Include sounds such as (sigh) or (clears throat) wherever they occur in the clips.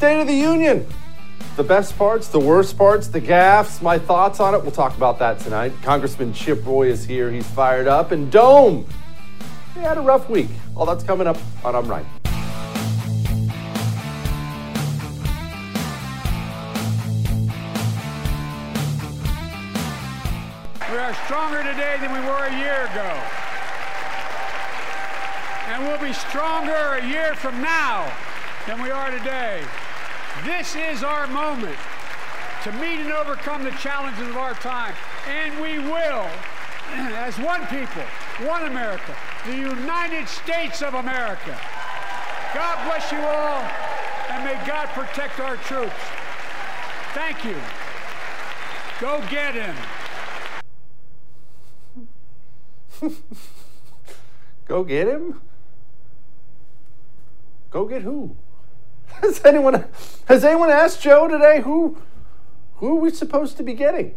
State of the Union. The best parts, the worst parts, the gaffes, my thoughts on it. We'll talk about that tonight. Congressman Chip Roy is here. He's fired up. And Dome, he had a rough week. All that's coming up on I'm Right. We are stronger today than we were a year ago. And we'll be stronger a year from now than we are today. This is our moment to meet and overcome the challenges of our time. And we will, (clears throat) as one people, one America, the United States of America. God bless you all, and may God protect our troops. Thank you. Go get him. (laughs) Go get him? Go get who? (laughs) Has anyone has anyone asked Joe today who who are we supposed to be getting?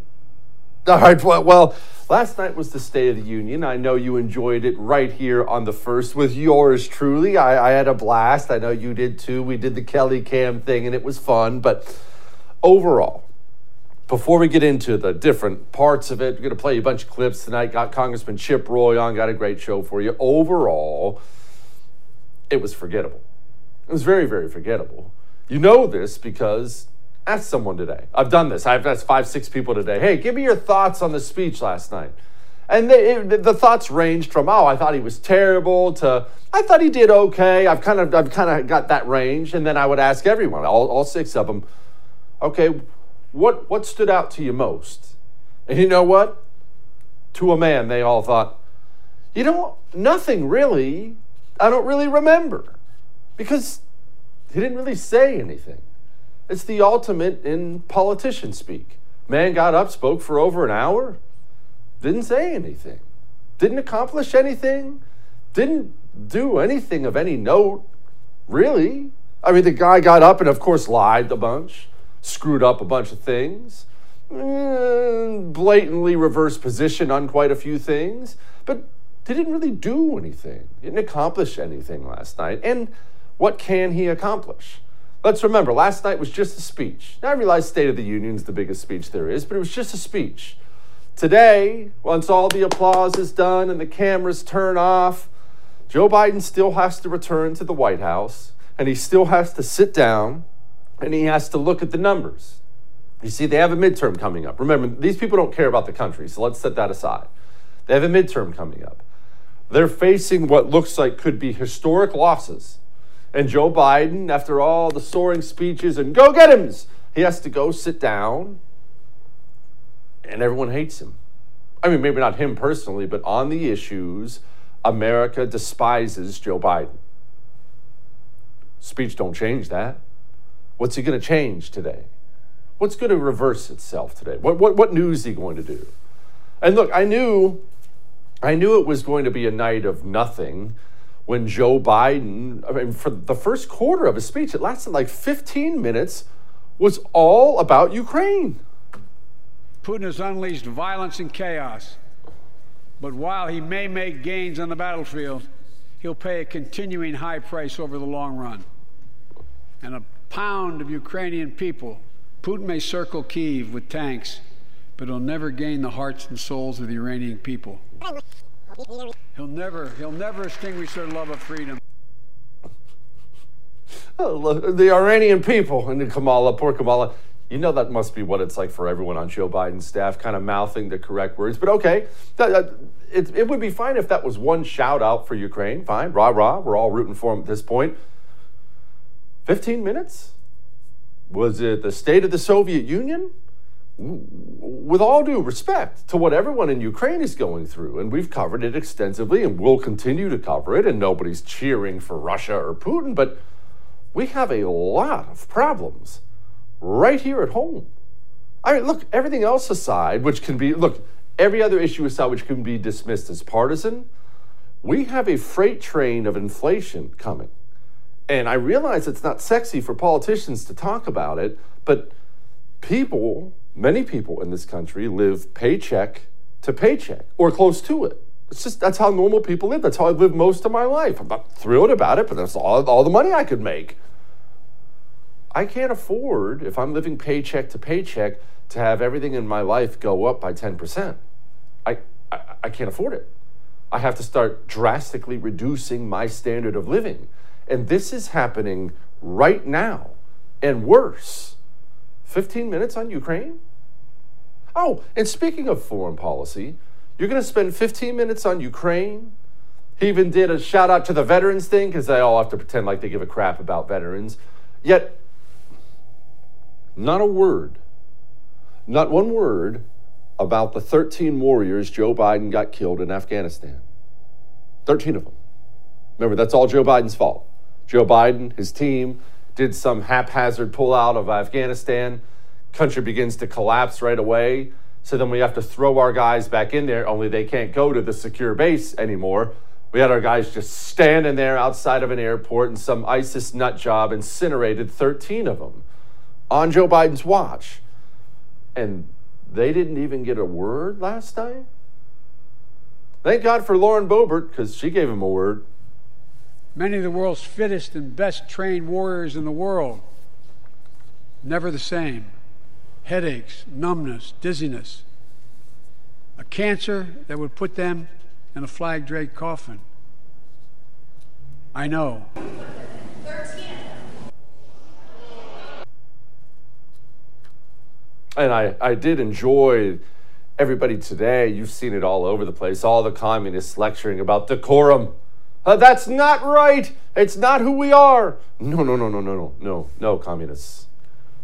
All right, well, well, last night was the State of the Union. I know you enjoyed it right here on the first with yours truly. I, I had a blast. I know you did too. We did the Kelly Cam thing and it was fun. But overall, before we get into the different parts of it, we're going to play a bunch of clips tonight. Got Congressman Chip Roy on, got a great show for you. Overall, it was forgettable. It was very, very forgettable. You know this because ask someone today. I've done this. I've asked five, six people today. Hey, give me your thoughts on the speech last night. And it, the thoughts ranged from, oh, I thought he was terrible to, I thought he did okay. I've kind of, I've kind of got that range. And then I would ask everyone, all, all six of them, okay, what, what stood out to you most? And you know what? To a man, they all thought, you know, nothing really. I don't really remember because he didn't really say anything. It's the ultimate in politician speak. Man got up, spoke for over an hour, didn't say anything, didn't accomplish anything, didn't do anything of any note, really. I mean, the guy got up and, of course, lied a bunch, screwed up a bunch of things, eh, blatantly reversed position on quite a few things, but he didn't really do anything, didn't accomplish anything last night. And what can he accomplish? Let's remember, last night was just a speech. Now, I realize State of the Union is the biggest speech there is, but it was just a speech. Today, once all the applause is done and the cameras turn off, Joe Biden still has to return to the White House and he still has to sit down and he has to look at the numbers. You see, they have a midterm coming up. Remember, these people don't care about the country, so let's set that aside. They have a midterm coming up. They're facing what looks like could be historic losses and Joe Biden, after all the soaring speeches and go get hims, he has to go sit down and everyone hates him. I mean, maybe not him personally, but on the issues, America despises Joe Biden. Speech don't change that. What's he going to change today? What's going to reverse itself today? What, what, what news is he going to do? And look, I knew, I knew it was going to be a night of nothing when Joe Biden, I mean, for the first quarter of his speech, it lasted like 15 minutes, was all about Ukraine. Putin has unleashed violence and chaos. But while he may make gains on the battlefield, he'll pay a continuing high price over the long run. And a pound of Ukrainian people, Putin may circle Kiev with tanks, but he'll never gain the hearts and souls of the Iranian people. He'll never, he'll never extinguish their love of freedom. Oh, the Iranian people and the Kamala, poor Kamala. You know that must be what it's like for everyone on Joe Biden's staff, kind of mouthing the correct words. But okay, that, it, it would be fine if that was one shout out for Ukraine. Fine, rah rah. We're all rooting for him at this point. 15 minutes? Was it the state of the Soviet Union? With all due respect to what everyone in Ukraine is going through, and we've covered it extensively and we'll continue to cover it, and nobody's cheering for Russia or Putin, but we have a lot of problems right here at home. I mean, look, everything else aside, which can be, look, every other issue aside, which can be dismissed as partisan, we have a freight train of inflation coming. And I realize it's not sexy for politicians to talk about it, but people many people in this country live paycheck to paycheck or close to it. It's just that's how normal people live. That's how I've lived most of my life. I'm not thrilled about it, but that's all, all the money I could make. I can't afford, if I'm living paycheck to paycheck, to have everything in my life go up by 10%. I, I, I can't afford it. I have to start drastically reducing my standard of living. And this is happening right now and worse. 15 minutes on Ukraine? Oh, and speaking of foreign policy, you're going to spend 15 minutes on Ukraine? He even did a shout out to the veterans thing because they all have to pretend like they give a crap about veterans. Yet, not a word, not one word about the 13 warriors Joe Biden got killed in Afghanistan. 13 of them. Remember, that's all Joe Biden's fault. Joe Biden, his team, did some haphazard pullout of Afghanistan. Country begins to collapse right away. So then we have to throw our guys back in there, only they can't go to the secure base anymore. We had our guys just standing there outside of an airport, and some ISIS nut job incinerated 13 of them on Joe Biden's watch. And they didn't even get a word last night. Thank God for Lauren Boebert because she gave him a word. Many of the world's fittest and best trained warriors in the world, never the same. Headaches, numbness, dizziness. A cancer that would put them in a flag draped coffin. I know. 13. And I, I did enjoy everybody today. You've seen it all over the place. All the communists lecturing about decorum. Uh, that's not right. It's not who we are. No, no, no, no, no, no, no, no, communists.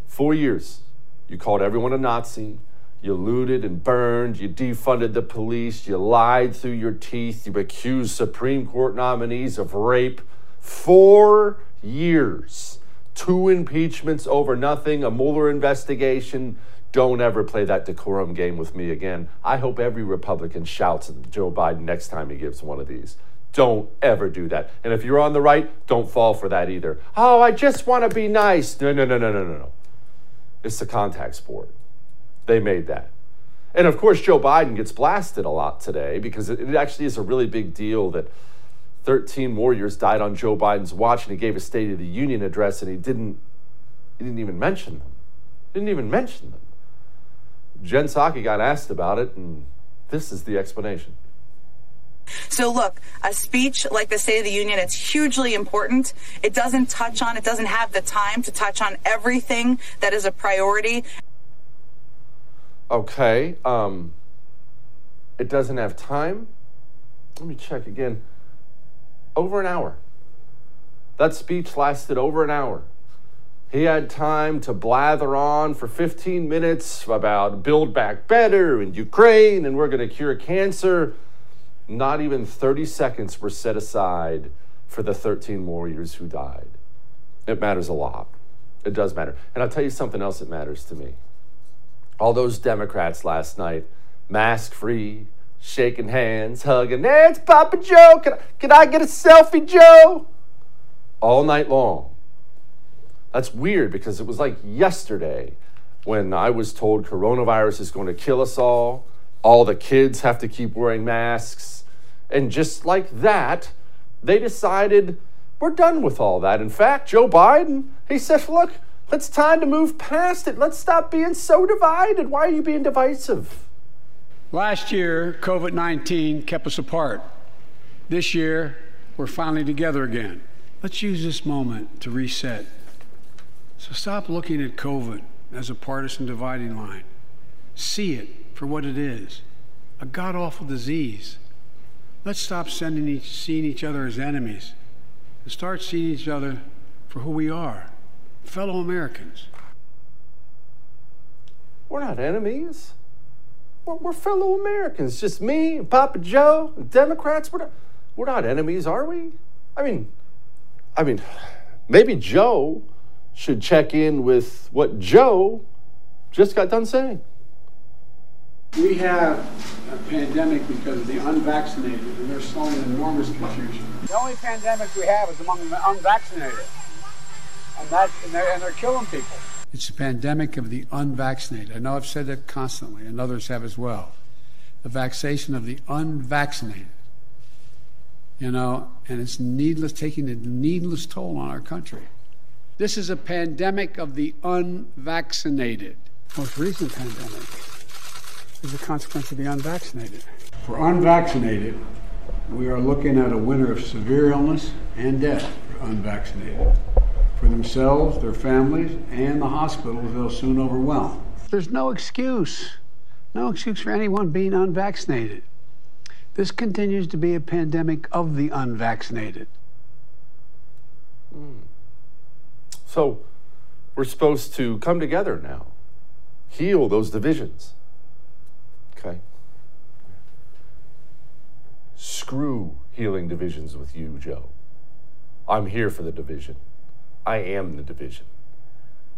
Four years. You called everyone a Nazi. You looted and burned. You defunded the police. You lied through your teeth. You accused Supreme Court nominees of rape. Four years. Two impeachments over nothing, a Mueller investigation. Don't ever play that decorum game with me again. I hope every Republican shouts at Joe Biden next time he gives one of these. Don't ever do that. And if you're on the right, don't fall for that either. Oh, I just want to be nice. No, no, no, no, no, no, no. It's the contact sport. They made that. And of course, Joe Biden gets blasted a lot today because it actually is a really big deal that 13 warriors died on Joe Biden's watch and he gave a State of the Union address and he didn't, he didn't even mention them. Didn't even mention them. Jen Psaki got asked about it, and this is the explanation. So, look, a speech like the State of the Union, it's hugely important. It doesn't touch on, it doesn't have the time to touch on everything that is a priority. Okay. Um, it doesn't have time. Let me check again. Over an hour. That speech lasted over an hour. He had time to blather on for 15 minutes about Build Back Better and Ukraine and we're going to cure cancer. Not even 30 seconds were set aside for the 13 warriors who died. It matters a lot. It does matter. And I'll tell you something else that matters to me. All those Democrats last night, mask free, shaking hands, hugging, hey, it's Papa Joe. Can I, can I get a selfie, Joe? All night long that's weird because it was like yesterday when I was told coronavirus is going to kill us all. All the kids have to keep wearing masks. And just like that, they decided we're done with all that. In fact, Joe Biden, he said, look, it's time to move past it. Let's stop being so divided. Why are you being divisive? Last year, COVID 19 kept us apart. This year, we're finally together again. Let's use this moment to reset so stop looking at COVID as a partisan dividing line. See it for what it is a god awful disease. Let's stop each, seeing each other as enemies and start seeing each other for who we are fellow Americans. We're not enemies. We're, we're fellow Americans. Just me and Papa Joe Democrats. We're not, we're not enemies, are we? I mean, I mean, maybe Joe should check in with what Joe just got done saying. We have a pandemic because of the unvaccinated, and they're sowing enormous confusion. The only pandemic we have is among the unvaccinated, and, that, and, they're, and they're killing people. It's a pandemic of the unvaccinated. I know I've said that constantly, and others have as well. The vaccination of the unvaccinated. You know, and it's needless, taking a needless toll on our country. This is a pandemic of the unvaccinated. Most recent pandemic is a consequence of the unvaccinated. For unvaccinated, we are looking at a winter of severe illness and death for unvaccinated. For themselves, their families, and the hospitals they'll soon overwhelm. There's no excuse. No excuse for anyone being unvaccinated. This continues to be a pandemic of the unvaccinated. Mm. So we're supposed to come together now, heal those divisions. Okay? Screw healing divisions with you, Joe. I'm here for the division. I am the division.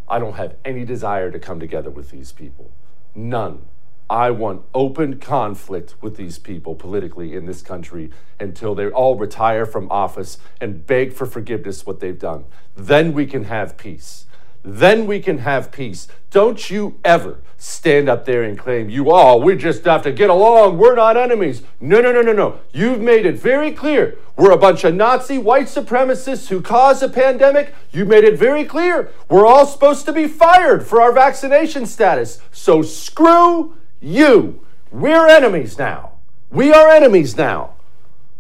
I don't have any desire to come together with these people. None. I want open conflict with these people politically in this country until they all retire from office and beg for forgiveness what they've done. Then we can have peace. Then we can have peace. Don't you ever stand up there and claim you all, we just have to get along. We're not enemies. No, no, no, no, no. You've made it very clear. We're a bunch of Nazi white supremacists who caused a pandemic. You made it very clear. We're all supposed to be fired for our vaccination status. So screw you. We're enemies now. We are enemies now.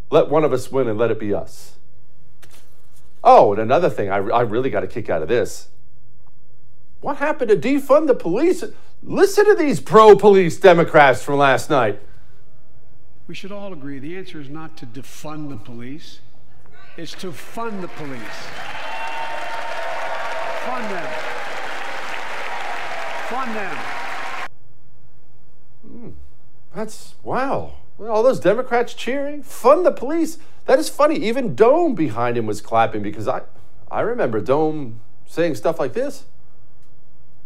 Let one of us win and let it be us. Oh, and another thing I, I really got a kick out of this. What happened to defund the police? Listen to these pro police Democrats from last night. We should all agree the answer is not to defund the police, it's to fund the police. Fund them. Fund them. Mm, that's wow. All those Democrats cheering, fund the police. That is funny. Even Dome behind him was clapping because I, I remember Dome saying stuff like this.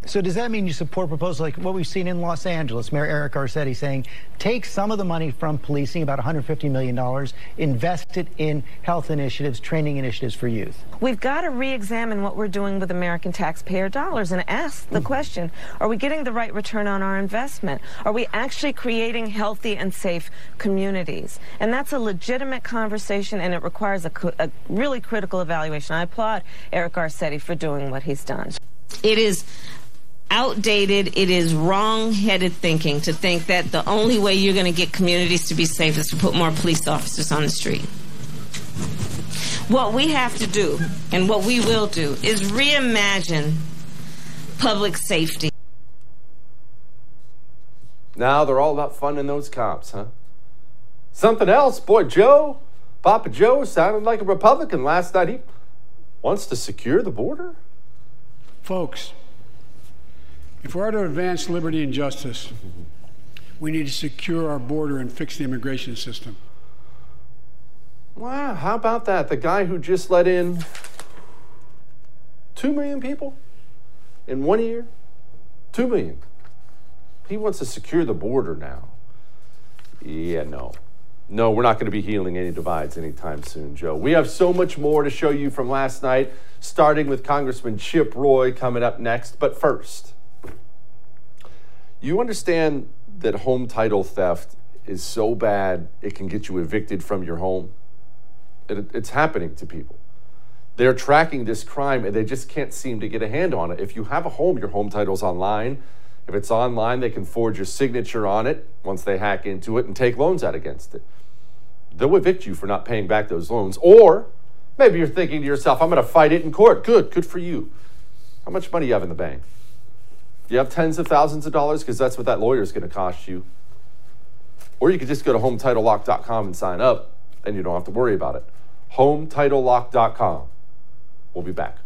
So does that mean you support proposals like what we've seen in Los Angeles? Mayor Eric Garcetti saying, take some of the money from policing, about $150 million, invest it in health initiatives, training initiatives for youth. We've got to re-examine what we're doing with American taxpayer dollars and ask the mm. question, are we getting the right return on our investment? Are we actually creating healthy and safe communities? And that's a legitimate conversation and it requires a, a really critical evaluation. I applaud Eric Garcetti for doing what he's done. It is outdated, it is wrong headed thinking to think that the only way you're going to get communities to be safe is to put more police officers on the street. What we have to do, and what we will do, is reimagine public safety. Now they're all about funding those cops, huh? Something else, boy, Joe, Papa Joe sounded like a Republican last night. He wants to secure the border. Folks, if we are to advance liberty and justice, we need to secure our border and fix the immigration system. Wow, how about that? The guy who just let in 2 million people in one year? 2 million. He wants to secure the border now. Yeah, no. No, we're not going to be healing any divides anytime soon, Joe. We have so much more to show you from last night, starting with Congressman Chip Roy coming up next. But first, you understand that home title theft is so bad it can get you evicted from your home? It, it's happening to people. They're tracking this crime and they just can't seem to get a hand on it. If you have a home, your home title's online. If it's online, they can forge your signature on it once they hack into it and take loans out against it. They'll evict you for not paying back those loans. Or maybe you're thinking to yourself, I'm going to fight it in court. Good, good for you. How much money you have in the bank? You have tens of thousands of dollars because that's what that lawyer is going to cost you. Or you could just go to hometitlelock.com and sign up, and you don't have to worry about it. Hometitlelock.com. We'll be back.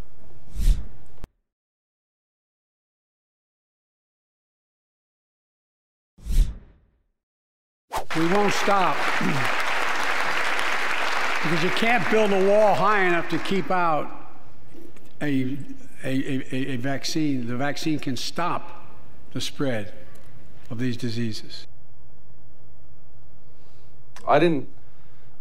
We won't stop. because you can't build a wall high enough to keep out a a, a, a vaccine, the vaccine can stop the spread of these diseases. I didn't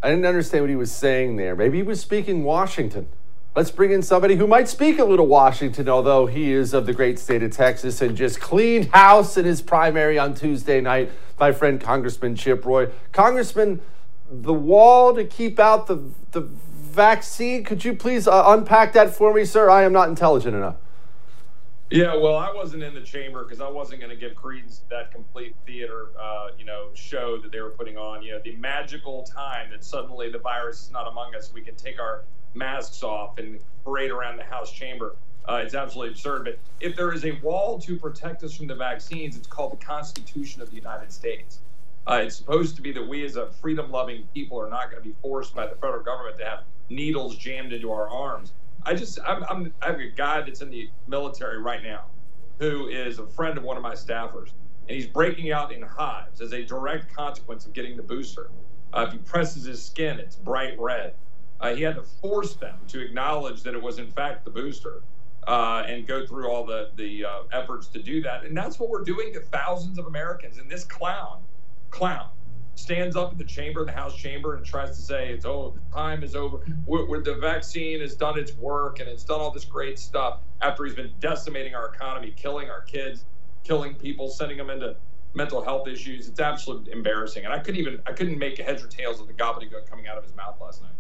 I didn't understand what he was saying there. Maybe he was speaking Washington. Let's bring in somebody who might speak a little Washington, although he is of the great state of Texas and just cleaned house in his primary on Tuesday night. My friend Congressman Chip Roy. Congressman, the wall to keep out the the vaccine. Could you please uh, unpack that for me, sir? I am not intelligent enough. Yeah, well, I wasn't in the chamber because I wasn't going to give credence to that complete theater, uh, you know, show that they were putting on. You know, the magical time that suddenly the virus is not among us, we can take our masks off and parade around the House chamber. Uh, it's absolutely absurd. But if there is a wall to protect us from the vaccines, it's called the Constitution of the United States. Uh, it's supposed to be that we, as a freedom-loving people, are not going to be forced by the federal government to have needles jammed into our arms. I just I'm, I'm I have a guy that's in the military right now, who is a friend of one of my staffers, and he's breaking out in hives as a direct consequence of getting the booster. Uh, if he presses his skin, it's bright red. Uh, he had to force them to acknowledge that it was in fact the booster. Uh, and go through all the the uh, efforts to do that, and that's what we're doing to thousands of Americans. And this clown, clown, stands up in the chamber, the House chamber, and tries to say it's oh the time is over. Where, the vaccine has done its work and it's done all this great stuff after he's been decimating our economy, killing our kids, killing people, sending them into mental health issues. It's absolutely embarrassing, and I couldn't even I couldn't make heads or tails of the gobbledygook coming out of his mouth last night.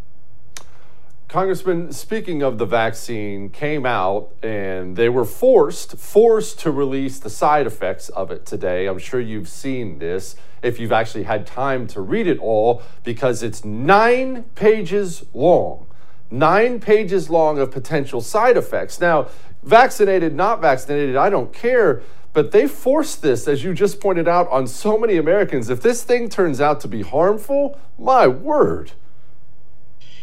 Congressman, speaking of the vaccine, came out and they were forced forced to release the side effects of it today. I'm sure you've seen this if you've actually had time to read it all because it's 9 pages long. 9 pages long of potential side effects. Now, vaccinated, not vaccinated, I don't care, but they forced this as you just pointed out on so many Americans. If this thing turns out to be harmful, my word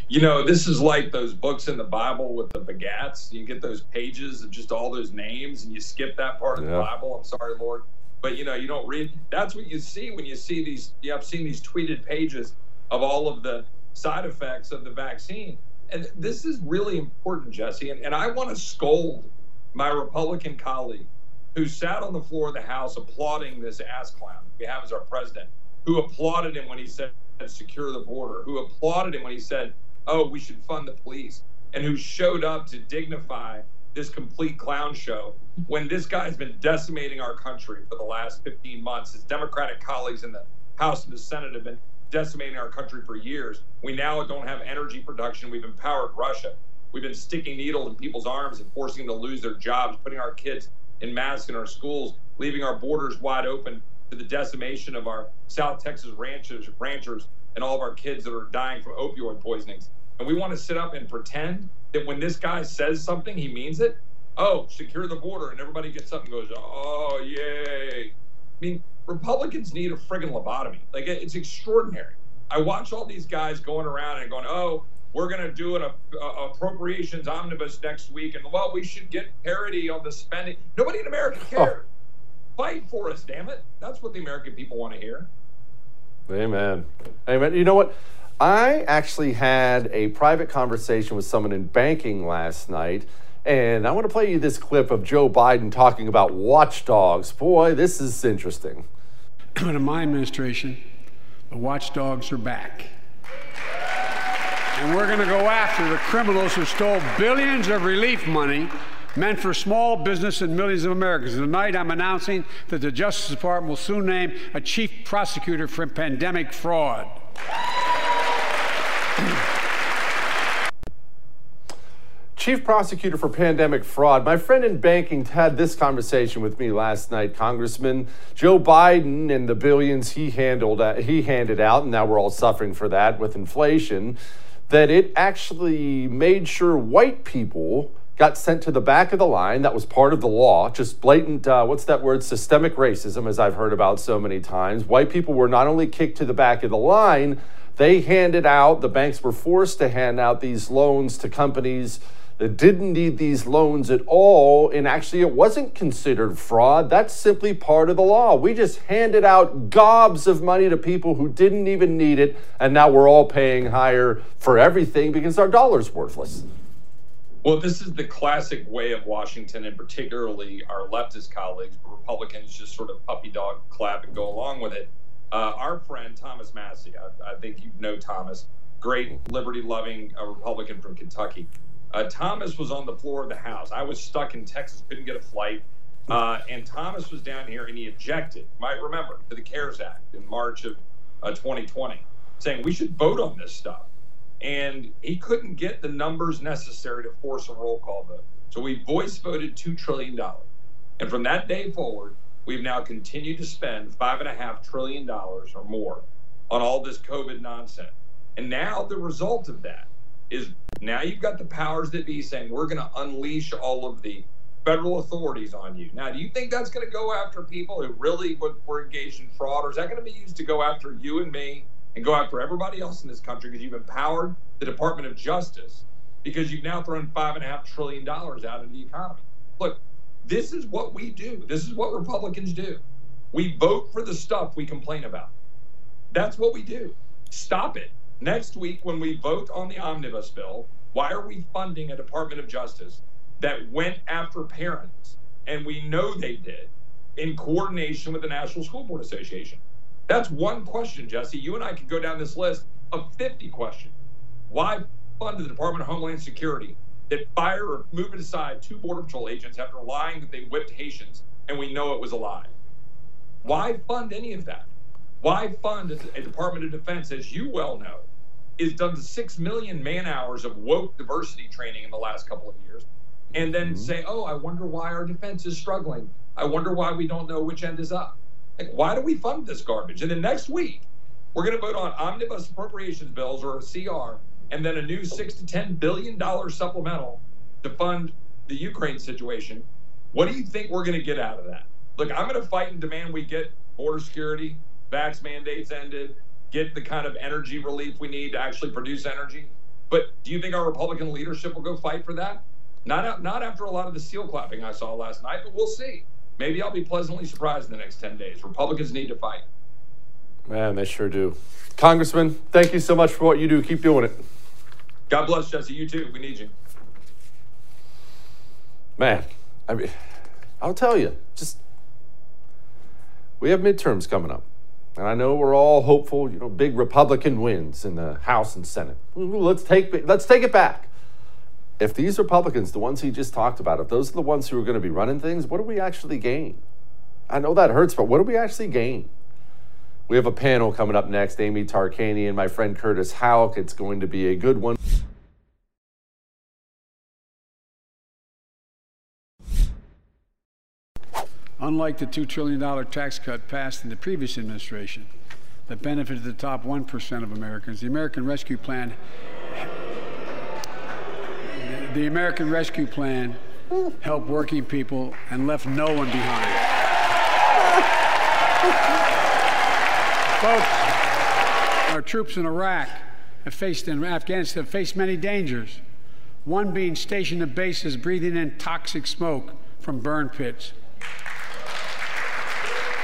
you know, this is like those books in the Bible with the begats. You get those pages of just all those names and you skip that part of yeah. the Bible. I'm sorry, Lord. But you know, you don't read. That's what you see when you see these. Yeah, I've seen these tweeted pages of all of the side effects of the vaccine. And this is really important, Jesse. And, and I want to scold my Republican colleague who sat on the floor of the House applauding this ass clown we have as our president, who applauded him when he said secure the border, who applauded him when he said oh, we should fund the police, and who showed up to dignify this complete clown show when this guy's been decimating our country for the last 15 months. His Democratic colleagues in the House and the Senate have been decimating our country for years. We now don't have energy production. We've empowered Russia. We've been sticking needles in people's arms and forcing them to lose their jobs, putting our kids in masks in our schools, leaving our borders wide open to the decimation of our South Texas ranchers, ranchers and all of our kids that are dying from opioid poisonings. And we want to sit up and pretend that when this guy says something, he means it. Oh, secure the border, and everybody gets up and goes, oh, yay. I mean, Republicans need a friggin' lobotomy. Like, it's extraordinary. I watch all these guys going around and going, oh, we're going to do an uh, appropriations omnibus next week, and well, we should get parity on the spending. Nobody in America oh. cares. Oh. Fight for us, damn it. That's what the American people want to hear. Amen. Amen. You know what? I actually had a private conversation with someone in banking last night, and I want to play you this clip of Joe Biden talking about watchdogs. Boy, this is interesting. (clears throat) In my administration, the watchdogs are back. And we're going to go after the criminals who stole billions of relief money meant for small business and millions of Americans. Tonight, I'm announcing that the Justice Department will soon name a chief prosecutor for pandemic fraud. Chief prosecutor for pandemic fraud. My friend in banking had this conversation with me last night, Congressman. Joe Biden and the billions he handled uh, he handed out, and now we're all suffering for that with inflation. That it actually made sure white people got sent to the back of the line. That was part of the law. Just blatant, uh, what's that word? Systemic racism, as I've heard about so many times. White people were not only kicked to the back of the line, they handed out, the banks were forced to hand out these loans to companies that didn't need these loans at all. And actually, it wasn't considered fraud. That's simply part of the law. We just handed out gobs of money to people who didn't even need it. And now we're all paying higher for everything because our dollar's worthless. Well, this is the classic way of Washington, and particularly our leftist colleagues. Republicans just sort of puppy dog clap and go along with it. Uh, our friend Thomas Massie, I, I, think you know Thomas, great liberty loving uh, Republican from Kentucky. Uh, Thomas was on the floor of the House. I was stuck in Texas, couldn't get a flight. Uh, and Thomas was down here and he objected, might remember, to the CARES Act in March of 2020, uh, saying we should vote on this stuff. And he couldn't get the numbers necessary to force a roll call vote. So we voice voted $2 trillion. And from that day forward, we've now continued to spend $5.5 trillion or more on all this COVID nonsense. And now the result of that is now you've got the powers that be saying we're going to unleash all of the federal authorities on you. Now, do you think that's going to go after people who really were engaged in fraud, or is that going to be used to go after you and me and go after everybody else in this country because you've empowered the Department of Justice because you've now thrown five and a half trillion dollars out of the economy? Look, this is what we do. This is what Republicans do. We vote for the stuff we complain about. That's what we do. Stop it. Next week, when we vote on the omnibus bill, why are we funding a Department of Justice that went after parents? And we know they did in coordination with the National School Board Association. That's one question, Jesse. You and I could go down this list of 50 questions. Why fund the Department of Homeland Security that fire or move it aside two Border Patrol agents after lying that they whipped Haitians and we know it was a lie? Why fund any of that? Why fund a Department of Defense, as you well know, is done to six million man hours of woke diversity training in the last couple of years, and then mm-hmm. say, "Oh, I wonder why our defense is struggling. I wonder why we don't know which end is up. Like, why do we fund this garbage?" And then next week, we're going to vote on omnibus appropriations bills or a CR, and then a new six to ten billion dollar supplemental to fund the Ukraine situation. What do you think we're going to get out of that? Look, I'm going to fight and demand we get border security, vax mandates ended, get the kind of energy relief we need to actually produce energy. But do you think our Republican leadership will go fight for that? Not, not after a lot of the seal clapping I saw last night, but we'll see. Maybe I'll be pleasantly surprised in the next 10 days. Republicans need to fight. Man, they sure do. Congressman, thank you so much for what you do. Keep doing it. God bless, Jesse. You too. We need you. Man, I mean, I'll tell you, just we have midterms coming up. And I know we're all hopeful, you know, big Republican wins in the House and Senate. Let's take let's take it back. If these Republicans, the ones he just talked about, if those are the ones who are going to be running things, what do we actually gain? I know that hurts, but what do we actually gain? We have a panel coming up next. Amy Tarkanian and my friend Curtis Houck. It's going to be a good one. Unlike the $2 trillion tax cut passed in the previous administration that benefited the top 1% of Americans, the American Rescue Plan the American Rescue Plan helped working people and left no one behind. Folks, our troops in Iraq have faced in Afghanistan have faced many dangers. One being stationed at bases breathing in toxic smoke from burn pits.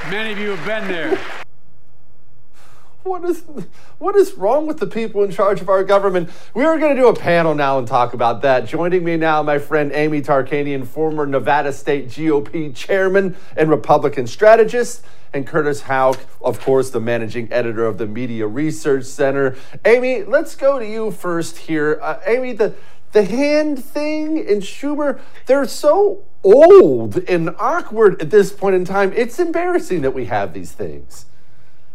Many of you have been there. What is what is wrong with the people in charge of our government? We are going to do a panel now and talk about that. Joining me now, my friend Amy Tarkanian, former Nevada State GOP chairman and Republican strategist, and Curtis Houck, of course, the managing editor of the Media Research Center. Amy, let's go to you first here. Uh, Amy, the the hand thing and Schumer, they're so old and awkward at this point in time. It's embarrassing that we have these things.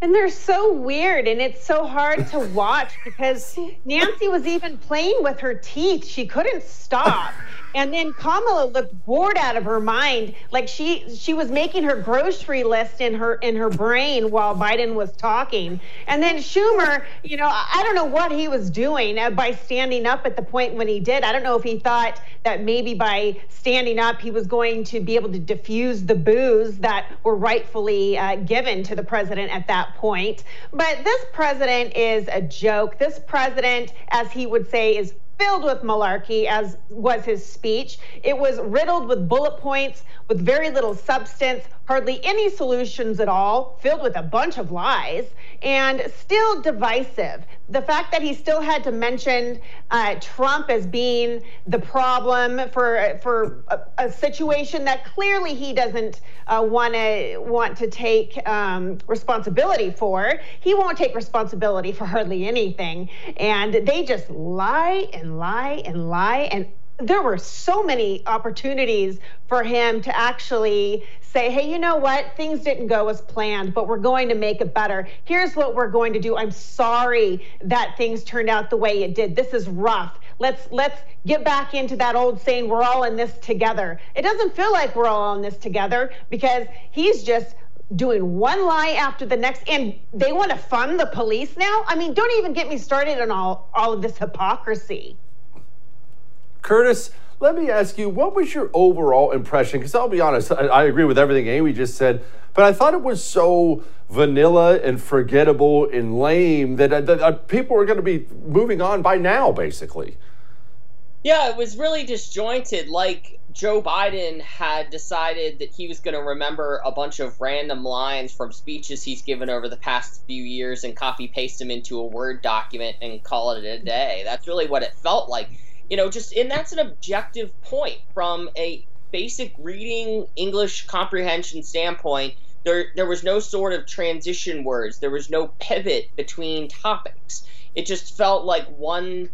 And they're so weird and it's so hard to (laughs) watch because Nancy was even playing with her teeth. She couldn't stop. And then Kamala looked bored out of her mind, like she she was making her grocery list in her in her brain while Biden was talking. And then Schumer, you know, I don't know what he was doing uh, by standing up at the point when he did. I don't know if he thought that maybe by standing up he was going to be able to diffuse the boos that were rightfully uh, given to the president at that point. But this president is a joke. This president, as he would say, is filled with malarkey, as was his speech. It was riddled with bullet points, with very little substance, hardly any solutions at all, filled with a bunch of lies, and still divisive. The fact that he still had to mention uh, Trump as being the problem for for a, a situation that clearly he doesn't uh, want to want to take um, responsibility for. He won't take responsibility for hardly anything, and they just lie and lie and lie and there were so many opportunities for him to actually say, hey, you know what? Things didn't go as planned, but we're going to make it better. Here's what we're going to do. I'm sorry that things turned out the way it did. This is rough. Let's let's get back into that old saying we're all in this together. It doesn't feel like we're all in this together because he's just doing one lie after the next and they want to fund the police now i mean don't even get me started on all all of this hypocrisy curtis let me ask you what was your overall impression because i'll be honest I, I, agree with everything amy just said but i thought it was so vanilla and forgettable and lame that, uh, that uh, people are going to be moving on by now basically yeah it was really disjointed like Joe Biden had decided that he was going to remember a bunch of random lines from speeches he's given over the past few years and copy paste them into a Word document and call it a day. That's really what it felt like. You know, just and that's an objective point from a basic reading English comprehension standpoint. There, there was no sort of transition words. There was no pivot between topics. It just felt like one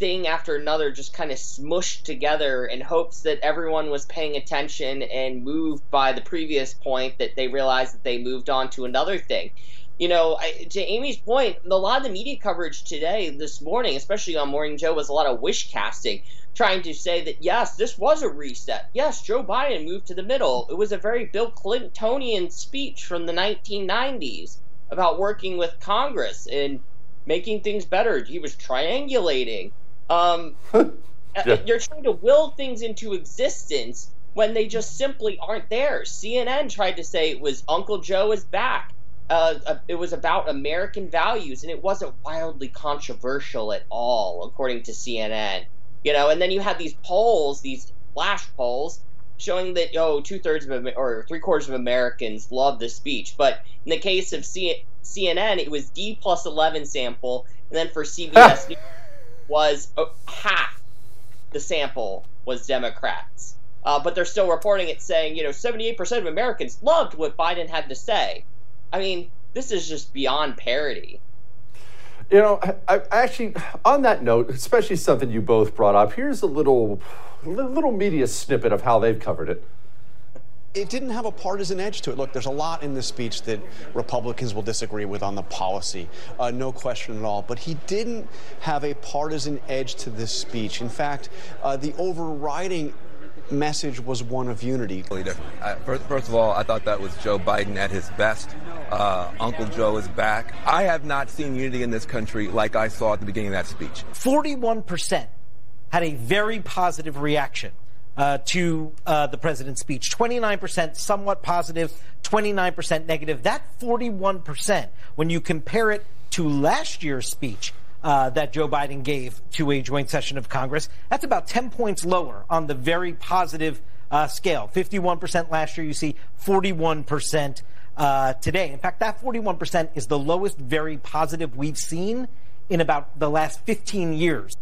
thing after another just kind of smushed together in hopes that everyone was paying attention and moved by the previous point that they realized that they moved on to another thing. You know, I, to Amy's point, a lot of the media coverage today, this morning, especially on Morning Joe, was a lot of wish casting, trying to say that yes, this was a reset. Yes, Joe Biden moved to the middle. It was a very Bill Clintonian speech from the 1990s about working with Congress and making things better. He was triangulating. Um, yeah. (laughs) You're trying to will things into existence when they just simply aren't there. CNN tried to say it was Uncle Joe is back. Uh, it was about American values, and it wasn't wildly controversial at all, according to CNN. You know, and then you had these polls, these flash polls, showing that oh, two thirds of or three quarters of Americans love the speech. But in the case of C- CNN, it was D plus eleven sample, and then for CBS News was uh, half the sample was Democrats. Uh, but they're still reporting it saying, you know, 78% of Americans loved what Biden had to say. I mean, this is just beyond parody. You know, I, I actually, on that note, especially something you both brought up, here's a little, little media snippet of how they've covered it it didn't have a partisan edge to it. Look, there's a lot in this speech that Republicans will disagree with on the policy, uh, no question at all. But he didn't have a partisan edge to this speech. In fact, uh, the overriding message was one of unity. I, first, first, of all, I thought that was Joe Biden at his best. Uh, Uncle Joe is back. I have not seen unity in this country like I saw at the beginning of that speech. 41% had a very positive reaction uh, to uh, the president's speech. 29% somewhat positive, 29% negative. That 41%, when you compare it to last year's speech uh, that Joe Biden gave to a joint session of Congress, that's about 10 points lower on the very positive uh, scale. 51% last year, you see 41% uh, today. In fact, that 41% is the lowest very positive we've seen in about the last 15 years.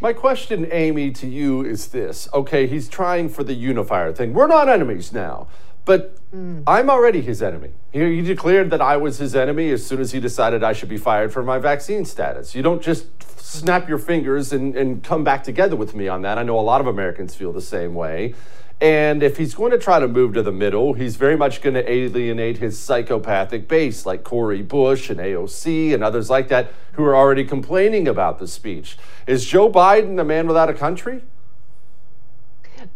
My question, Amy, to you is this. Okay, he's trying for the unifier thing. We're not enemies now, but mm. I'm already his enemy. He, he declared that I was his enemy as soon as he decided I should be fired for my vaccine status. You don't just snap your fingers and, and come back together with me on that. I know a lot of Americans feel the same way. And if he's going to try to move to the middle, he's very much going to alienate his psychopathic base, like Cori Bush and AOC and others like that, who are already complaining about the speech. Is Joe Biden a man without a country?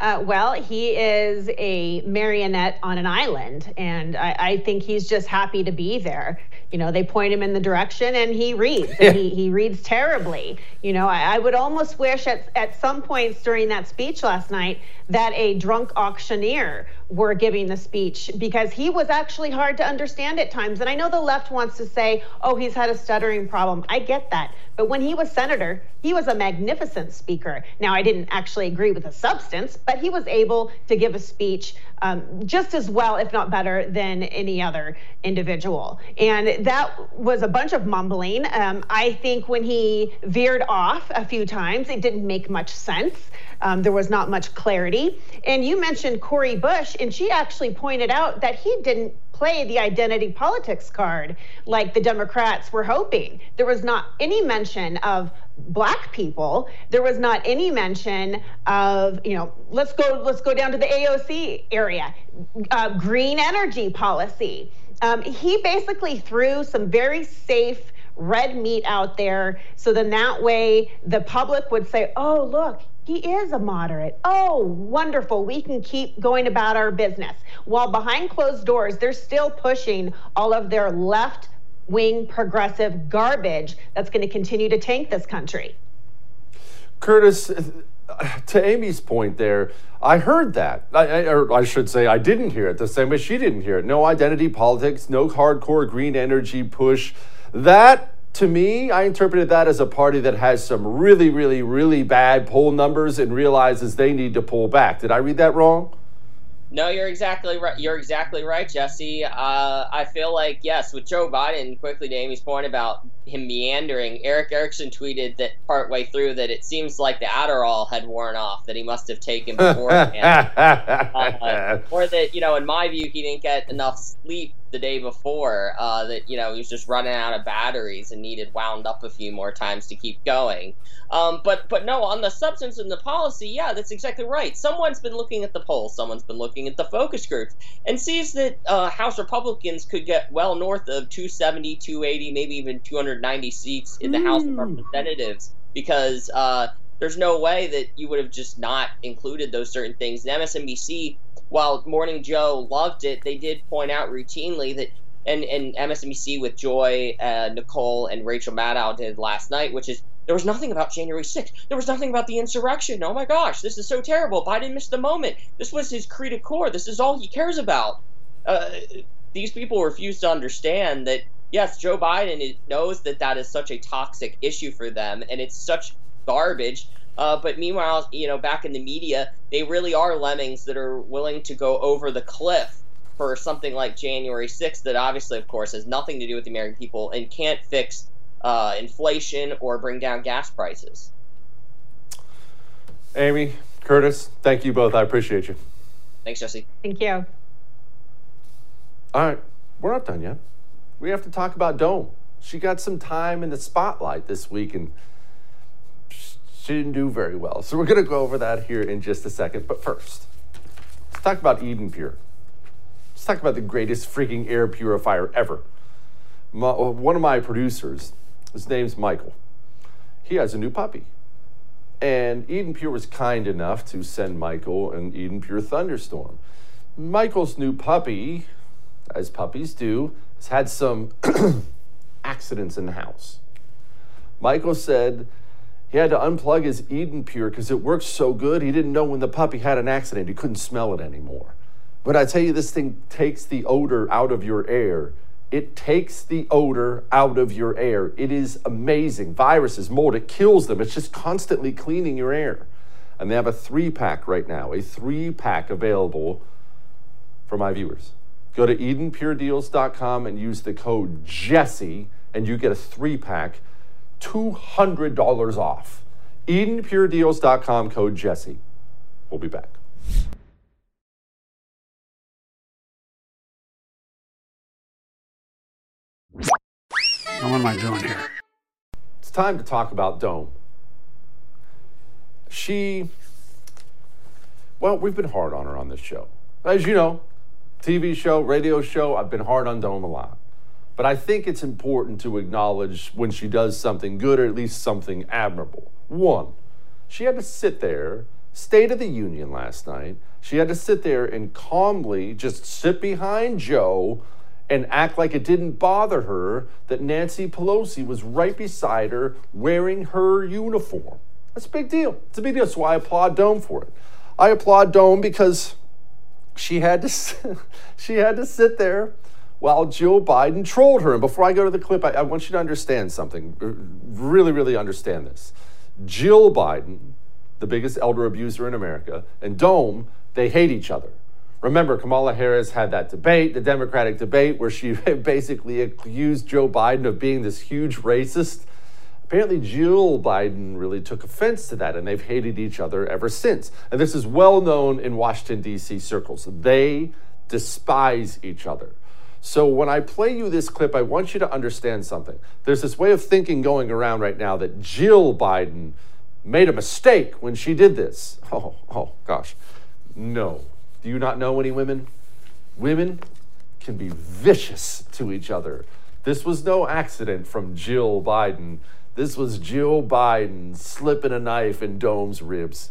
Uh, well, he is a marionette on an island, and I, I, think he's just happy to be there. You know, they point him in the direction, and he reads. And he, he reads terribly. You know, I, I would almost wish at, at some points during that speech last night that a drunk auctioneer were giving the speech because he was actually hard to understand at times. And I know the left wants to say, oh, he's had a stuttering problem. I get that. But when he was senator, he was a magnificent speaker. Now, I didn't actually agree with the substance, but he was able to give a speech um, just as well, if not better, than any other individual. And that was a bunch of mumbling. Um, I think when he veered off a few times, it didn't make much sense. Um, there was not much clarity. And you mentioned Cori Bush, and she actually pointed out that he didn't play the identity politics card like the Democrats were hoping. There was not any mention of black people. There was not any mention of, you know, let's go let's go down to the AOC area, uh, green energy policy. Um, he basically threw some very safe red meat out there. So then that way the public would say, oh, look, he is a moderate. Oh, wonderful. We can keep going about our business. While behind closed doors, they're still pushing all of their left wing progressive garbage that's going to continue to tank this country. Curtis, to Amy's point there, I heard that. I, or I should say, I didn't hear it the same way she didn't hear it. No identity politics, no hardcore green energy push. That to me, I interpreted that as a party that has some really, really, really bad poll numbers and realizes they need to pull back. Did I read that wrong? No, you're exactly right. You're exactly right, Jesse. Uh, I feel like yes, with Joe Biden. Quickly to Amy's point about him meandering, Erick Erickson tweeted that partway through that it seems like the Adderall had worn off that he must have taken beforehand, (laughs) uh, or that you know, in my view, he didn't get enough sleep the day before. Uh, that you know he was just running out of batteries and needed wound up a few more times to keep going. Um, but but no, on the substance and the policy, yeah, that's exactly right. Someone's been looking at the polls, someone's been looking at the focus groups, and sees that uh, House Republicans could get well north of 270, 280, maybe even 290 seats in the mm. House of hmm. Representatives because uh, there's no way that you would have just not included those certain things. And MSNBC, while Morning Joe loved it, they did point out routinely that and, and MSNBC with Joy, uh, Nicole, and Rachel Maddow did last night, which is there was nothing about January 6th. There was nothing about the insurrection. Oh my gosh, this is so terrible. Biden missed the moment. This was his creed core. This is all he cares about. Uh, these people refuse to understand that, yes, Joe Biden knows that that is such a toxic issue for them and it's such garbage. Uh, but meanwhile, you know, back in the media, they really are lemmings that are willing to go over the cliff for something like January 6th that obviously, of course, has nothing to do with the American people and can't fix uh, inflation or bring down gas prices. Amy, Curtis, thank you both. I appreciate you. Thanks, Jesse. Thank you. All right, we're not done yet. We have to talk about Dome. She got some time in the spotlight this week and she didn't do very well. So we're going to go over that here in just a second. But first, let's talk about Eden Pure. Let's talk about the greatest freaking air purifier ever. My, one of my producers, his name's Michael. He has a new puppy. And Eden Pure was kind enough to send Michael an Eden Pure Thunderstorm. Michael's new puppy, as puppies do, has had some (clears throat) accidents in the house. Michael said he had to unplug his Eden Pure because it worked so good, he didn't know when the puppy had an accident. He couldn't smell it anymore. But I tell you, this thing takes the odor out of your air it takes the odor out of your air. It is amazing. Viruses, mold, it kills them. It's just constantly cleaning your air. And they have a three pack right now, a three pack available for my viewers. Go to EdenPureDeals.com and use the code Jesse, and you get a three pack, $200 off. EdenPureDeals.com, code Jesse. We'll be back. what am I doing here? It's time to talk about Dome. She, well, we've been hard on her on this show. As you know, TV show, radio show, I've been hard on Dome a lot. But I think it's important to acknowledge when she does something good or at least something admirable. One, she had to sit there, State of the Union last night. She had to sit there and calmly just sit behind Joe and act like it didn't bother her that Nancy Pelosi was right beside her wearing her uniform. That's a big deal. It's a big deal. So I applaud Dome for it. I applaud Dome because she had to (laughs) she had to sit there while Joe Biden trolled her. And before I go to the clip, I, I want you to understand something. Uh, really, really understand this. Jill Biden, the biggest elder abuser in America, and Dome, they hate each other. Remember, Kamala Harris had that debate, the Democratic debate, where she (laughs) basically accused Joe Biden of being this huge racist. Apparently, Jill Biden really took offense to that, and they've hated each other ever since. And this is well known in Washington, D.C. circles. They despise each other. So when I play you this clip, I want you to understand something. There's this way of thinking going around right now that Jill Biden made a mistake when she did this. (laughs) Oh, oh gosh. No. Do you not know any women? Women can be vicious to each other. This was no accident from Jill Biden. This was Jill Biden slipping a knife in Dome's ribs.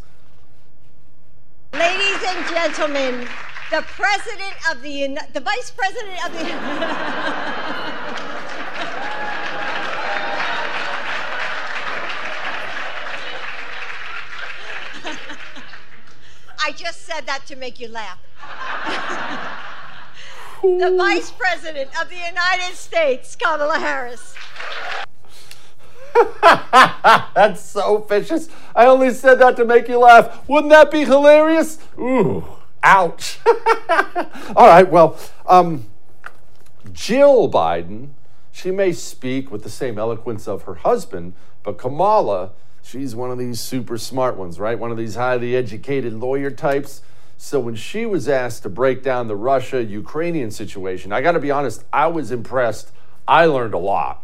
Ladies and gentlemen, the president of the the vice president of the (laughs) I just said that to make you laugh. (laughs) the vice president of the United States, Kamala Harris. (laughs) That's so vicious. I only said that to make you laugh. Wouldn't that be hilarious? Ooh, ouch. (laughs) All right, well, um, Jill Biden, she may speak with the same eloquence of her husband, but Kamala, she's one of these super smart ones, right? One of these highly educated lawyer types. So when she was asked to break down the Russia Ukrainian situation, I got to be honest, I was impressed. I learned a lot.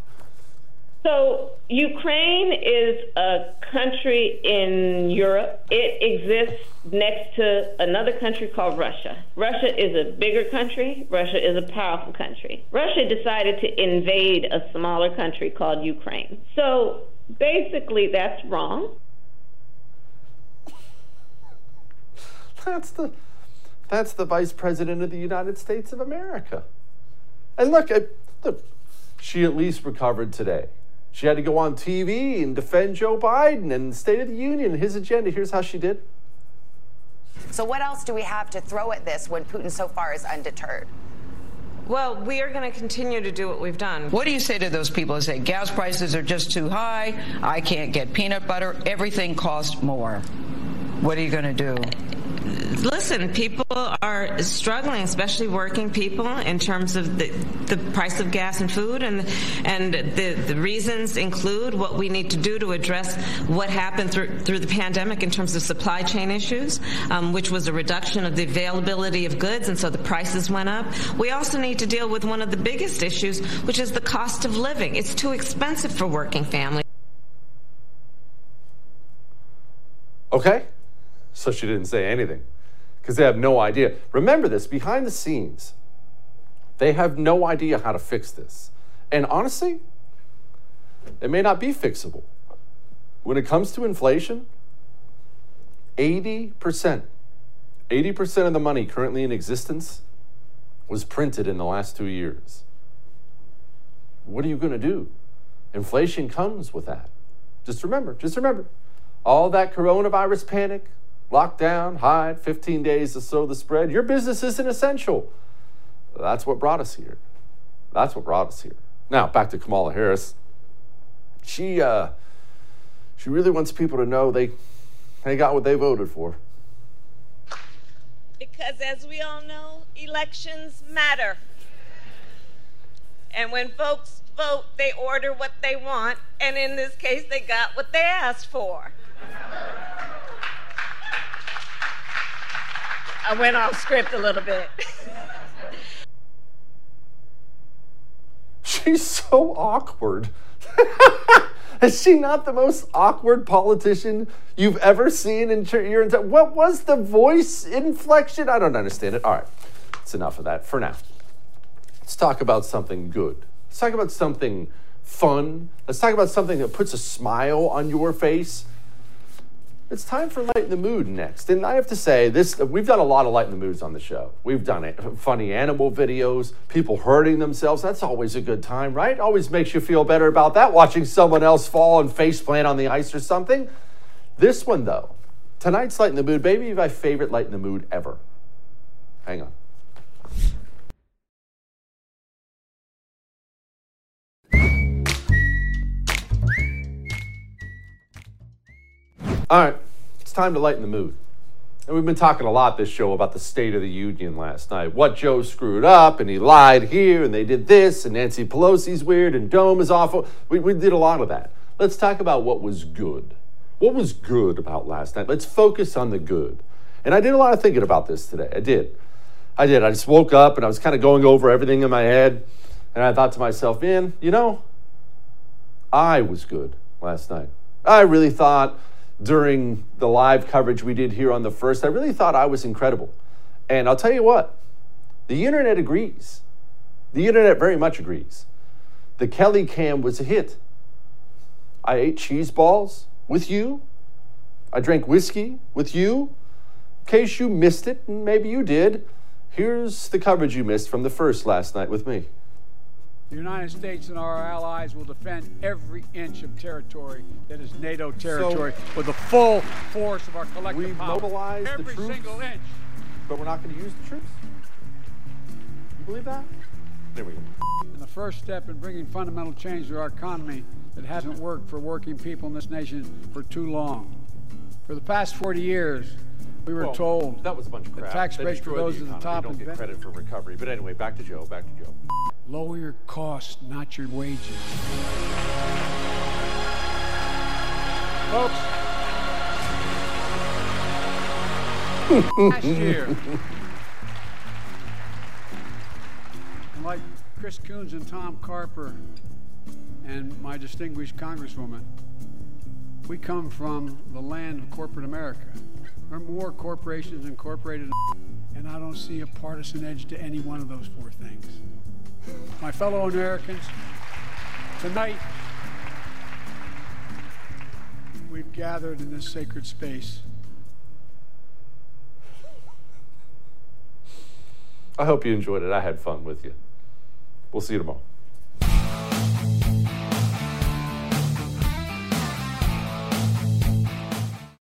So, Ukraine is a country in Europe. It exists next to another country called Russia. Russia is a bigger country. Russia is a powerful country. Russia decided to invade a smaller country called Ukraine. So, basically, that's wrong. That's the that's the vice president of the United States of America. And look, I, look, she at least recovered today. She had to go on TV and defend Joe Biden and the State of the Union and his agenda. Here's how she did. So, what else do we have to throw at this when Putin so far is undeterred? Well, we are going to continue to do what we've done. What do you say to those people who say gas prices are just too high? I can't get peanut butter. Everything costs more. What are you going to do? Listen, people are struggling, especially working people, in terms of the, the price of gas and food, and and the, the reasons include what we need to do to address what happened through through the pandemic in terms of supply chain issues, um, which was a reduction of the availability of goods, and so the prices went up. We also need to deal with one of the biggest issues, which is the cost of living. It's too expensive for working families. Okay, so she didn't say anything because they have no idea. Remember this behind the scenes, they have no idea how to fix this. And honestly, it may not be fixable. When it comes to inflation, 80%, 80% of the money currently in existence was printed in the last two years. What are you going to do? Inflation comes with that. Just remember, just remember, all that coronavirus panic, lockdown, hide, 15 days to slow the spread. Your business isn't essential. That's what brought us here. That's what brought us here. Now, back to Kamala Harris. She, uh, she really wants people to know they, they got what they voted for. Because as we all know, elections matter. And when folks vote, they order what they want, and in this case, they got what they asked for. I went off script a little bit. She's so awkward. (laughs) Is she not the most awkward politician you've ever seen in your entire? What was the voice inflection? I don't understand it. All right, it's enough of that for now. Let's talk about something good. Let's talk about something fun. Let's talk about something that puts a smile on your face. It's time for Lighten the Mood next. And I have to say, this we've done a lot of Lighten the Moods on the show. We've done it, funny animal videos, people hurting themselves. That's always a good time, right? Always makes you feel better about that, watching someone else fall and face plant on the ice or something. This one, though, tonight's Lighten the Mood, maybe my favorite Lighten the Mood ever. Hang on. All right, it's time to lighten the mood. And we've been talking a lot this show about the State of the Union last night. What Joe screwed up, and he lied here, and they did this, and Nancy Pelosi's weird, and Dome is awful. We, we did a lot of that. Let's talk about what was good. What was good about last night? Let's focus on the good. And I did a lot of thinking about this today. I did. I did. I just woke up and I was kind of going over everything in my head. And I thought to myself, man, you know, I was good last night. I really thought during the live coverage we did here on the first, I really thought I was incredible. And I'll tell you what, the internet agrees. The internet very much agrees. The Kelly cam was a hit. I ate cheese balls with you. I drank whiskey with you. In case you missed it, and maybe you did, here's the coverage you missed from the first last night with me. The United States and our allies will defend every inch of territory that is NATO territory so with the full force of our collective we power. mobilized every the troops, single inch. But we're not going to use the troops? You believe that? There we go. And the first step in bringing fundamental change to our economy that hasn't worked for working people in this nation for too long. For the past 40 years, we were well, told that was a bunch of crap. The tax breaks for those the at the top. don't get credit for recovery. But anyway, back to Joe. Back to Joe. Lower your costs, not your wages. Folks, (laughs) last year, and like Chris Coons and Tom Carper and my distinguished Congresswoman, we come from the land of corporate America. Are more corporations incorporated, (laughs) and I don't see a partisan edge to any one of those four things. My fellow Americans, tonight we've gathered in this sacred space. I hope you enjoyed it. I had fun with you. We'll see you tomorrow.